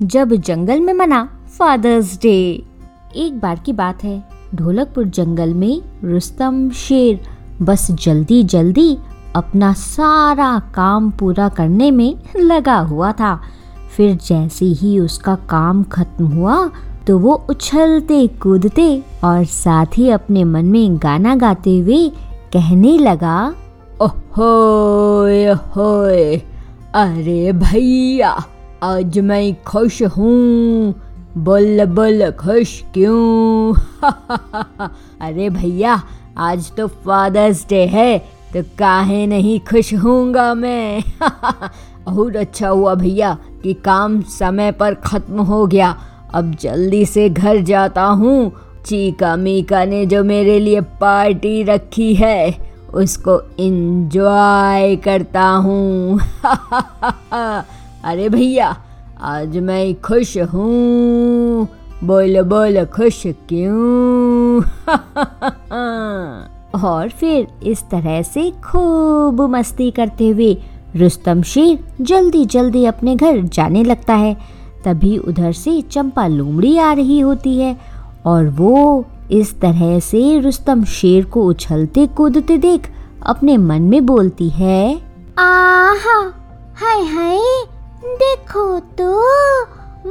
जब जंगल में मना फादर्स डे एक बार की बात है, ढोलकपुर जंगल में रुस्तम शेर बस जल्दी जल्दी अपना सारा काम पूरा करने में लगा हुआ था। फिर जैसे ही उसका काम खत्म हुआ तो वो उछलते, कूदते और साथ ही अपने मन में गाना गाते हुए कहने लगा ओहोए, अरे भैया आज मैं खुश हूँ। बोल बोल खुश क्यों? अरे भैया, आज तो फादर्स डे है तो काहे नहीं खुश हूँगा मैं? बहुत अच्छा हुआ भैया कि काम समय पर खत्म हो गया। अब जल्दी से घर जाता हूँ। चीका मीका ने जो मेरे लिए पार्टी रखी है, उसको इंजॉय करता हूँ। अरे भैया, आज मैं खुश हूँ। बोल बोल, खुश क्यों? और फिर इस तरह से खूब मस्ती करते हुए रुस्तम शेर जल्दी जल्दी अपने घर जाने लगता है। तभी उधर से चंपा लोमड़ी आ रही होती है और वो इस तरह से रुस्तम शेर को उछलते, कूदते देख अपने मन में बोलती है, आहा, हाय हाय देखो तो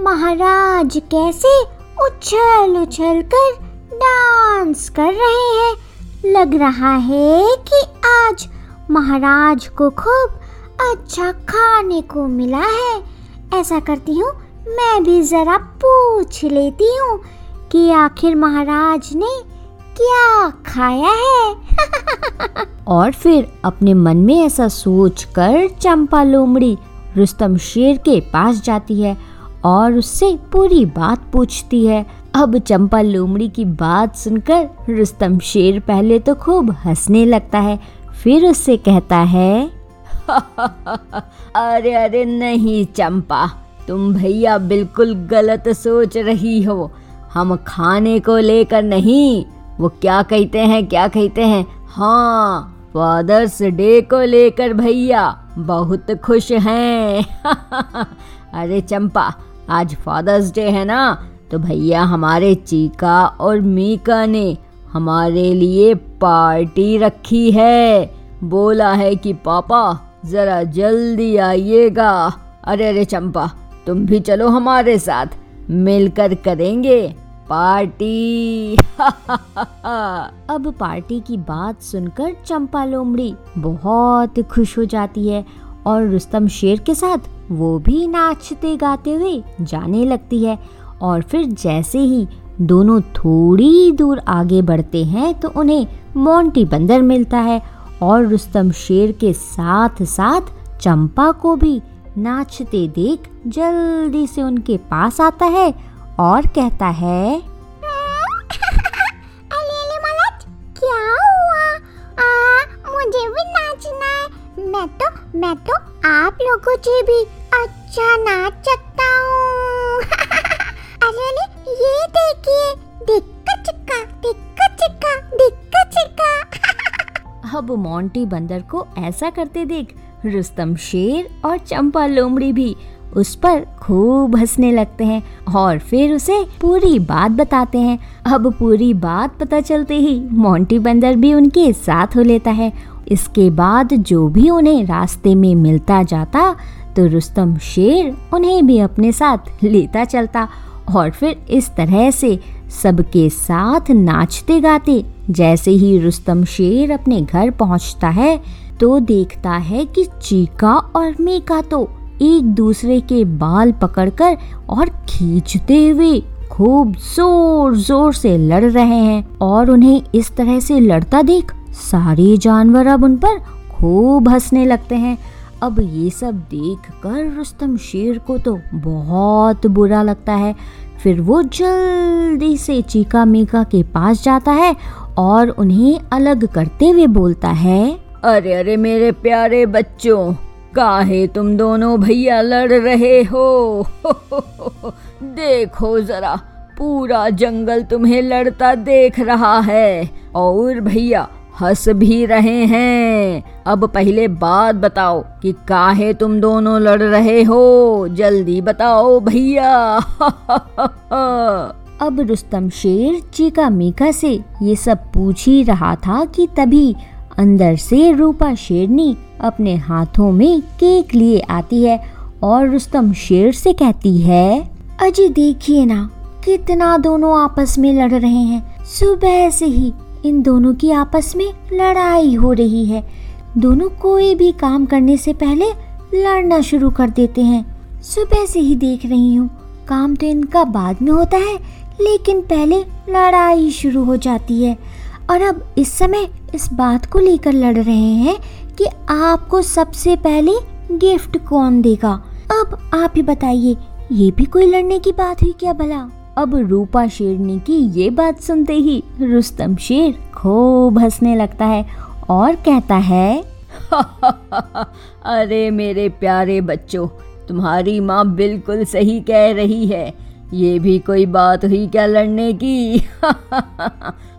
महाराज कैसे उछल उछल कर डांस कर रहे हैं। लग रहा है कि आज महाराज को खूब अच्छा खाने को मिला है। ऐसा करती हूँ, मैं भी जरा पूछ लेती हूँ कि आखिर महाराज ने क्या खाया है? और फिर अपने मन में ऐसा सोच कर चंपा लोमड़ी रुस्तम शेर के पास जाती है और उससे पूरी बात पूछती है। अब चंपा लोमड़ी की बात सुनकर रुस्तम शेर पहले तो खूब हंसने लगता है, फिर उससे कहता है, अरे अरे नहीं चंपा, तुम भैया बिल्कुल गलत सोच रही हो। हम खाने को लेकर नहीं, वो क्या कहते हैं, क्या कहते हैं? हाँ फादर्स डे को लेकर भैया, बहुत खुश हैं। अरे चंपा, आज फादर्स डे है ना? तो भैया, हमारे चीका और मीका ने हमारे लिए पार्टी रखी है। बोला है कि, पापा, जरा जल्दी आइएगा। अरे अरे चंपा, तुम भी चलो हमारे साथ, मिलकर करेंगे। पार्टी। अब पार्टी की बात सुनकर चंपा लोमड़ी बहुत खुश हो जाती है और रुस्तम शेर के साथ वो भी नाचते गाते हुए जाने लगती है और फिर जैसे ही दोनों थोड़ी दूर आगे बढ़ते हैं तो उन्हें मोंटी बंदर मिलता है और रुस्तम शेर के साथ साथ चंपा को भी नाचते देख जल्दी से उनके पास आता है और कहता है क्या हुआ? आ, मुझे भी नाचना है। मैं तो मैं तो आप लोगों से भी अच्छा नाच सकता हूँ। ये देखिए दिक्का चिक्का दिक्का चिक्का दिक्का चिक्का। अब मोंटी बंदर को ऐसा करते देख रुस्तम शेर और चंपा लोमड़ी भी उस पर खूब हंसने लगते हैं और फिर उसे पूरी बात बताते हैं। अब पूरी बात पता चलते ही मोंटी बंदर भी उनके साथ हो लेता है। इसके बाद जो भी उन्हें रास्ते में मिलता जाता तो रुस्तम शेर उन्हें भी अपने साथ लेता चलता और फिर इस तरह से सबके साथ नाचते गाते। जैसे ही रुस्तम शेर अपने घर पहुँचता है तो देखता है कि चीका और मीका तो एक दूसरे के बाल पकड़कर और खींचते हुए खूब ज़ोर ज़ोर से लड़ रहे हैं और उन्हें इस तरह से लड़ता देख सारे जानवर अब उन पर खूब हंसने लगते हैं। अब ये सब देखकर रुस्तम शेर को तो बहुत बुरा लगता है। फिर वो जल्दी से चीका मीका के पास जाता है और उन्हें अलग करते हुए बोलता है, अरे अरे मेरे प्यारे बच्चों काहे तुम दोनों भैया लड़ रहे हो? हो, हो, हो देखो जरा पूरा जंगल तुम्हें लड़ता देख रहा है। और भैया हंस भी रहे हैं। अब पहले बात बताओ कि काहे तुम दोनों लड़ रहे हो? जल्दी बताओ भैया। अब रुस्तम शेर चीका मीका से ये सब पूछ ही रहा था कि तभी अंदर से रूपा शेरनी अपने हाथों में केक लिए आती है और रुस्तम शेर से कहती है, अजी देखिए ना, कितना दोनों आपस में लड़ रहे हैं। सुबह से ही इन दोनों की आपस में लड़ाई हो रही है। दोनों कोई भी काम करने से पहले लड़ना शुरू कर देते हैं। सुबह से ही देख रही हूँ, काम तो इनका बाद में होता है, लेकिन पहले लड़ाई शुरू हो जाती है। और अब इस समय इस बात को लेकर लड़ रहे हैं कि आपको सबसे पहले गिफ्ट कौन देगा। अब आप ही बताइए, ये भी कोई लड़ने की बात हुई क्या भला? अब रूपा शेरनी की ये बात सुनते ही रुस्तम शेर खूब हंसने लगता है और कहता है, अरे मेरे प्यारे बच्चों, तुम्हारी माँ बिल्कुल सही कह रही है। ये भी कोई बात हुई क्या लड़ने की?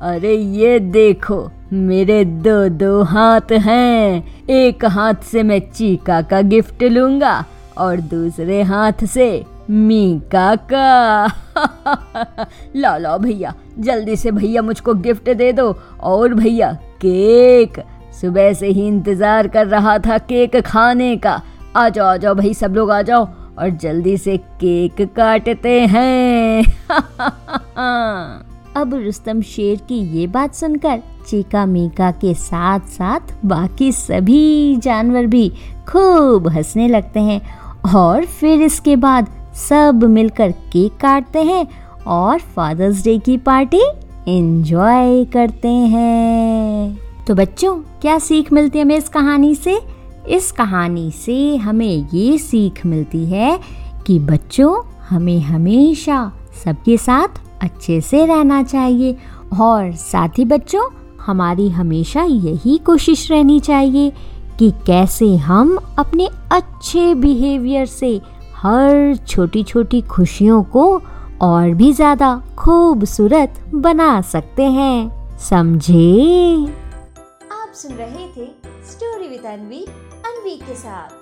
अरे ये देखो, मेरे दो दो हाथ हैं। एक हाथ से मैं चीका का गिफ्ट लूँगा और दूसरे हाथ से मीका का। ला ला भैया, जल्दी से भैया मुझको गिफ्ट दे दो। और भैया, केक। सुबह से ही इंतज़ार कर रहा था केक खाने का। आ जाओ आ जाओ भाई, सब लोग आ जाओ। और जल्दी से केक काटते हैं। अब रुस्तम शेर की ये बात सुनकर चीका मीका के साथ साथ बाकी सभी जानवर भी खूब हंसने लगते हैं और फिर इसके बाद सब मिलकर केक काटते हैं और फादर्स डे की पार्टी एंजॉय करते हैं। तो बच्चों, क्या सीख मिलती है हमें इस कहानी से? इस कहानी से हमें ये सीख मिलती है कि बच्चों, हमें हमेशा सबके साथ अच्छे से रहना चाहिए और साथ ही बच्चों, हमारी हमेशा यही कोशिश रहनी चाहिए कि कैसे हम अपने अच्छे बिहेवियर से हर छोटी छोटी खुशियों को और भी ज़्यादा खूबसूरत बना सकते हैं। समझे? आप सुन रहे थे स्टोरी विद अनवी अनवी के साथ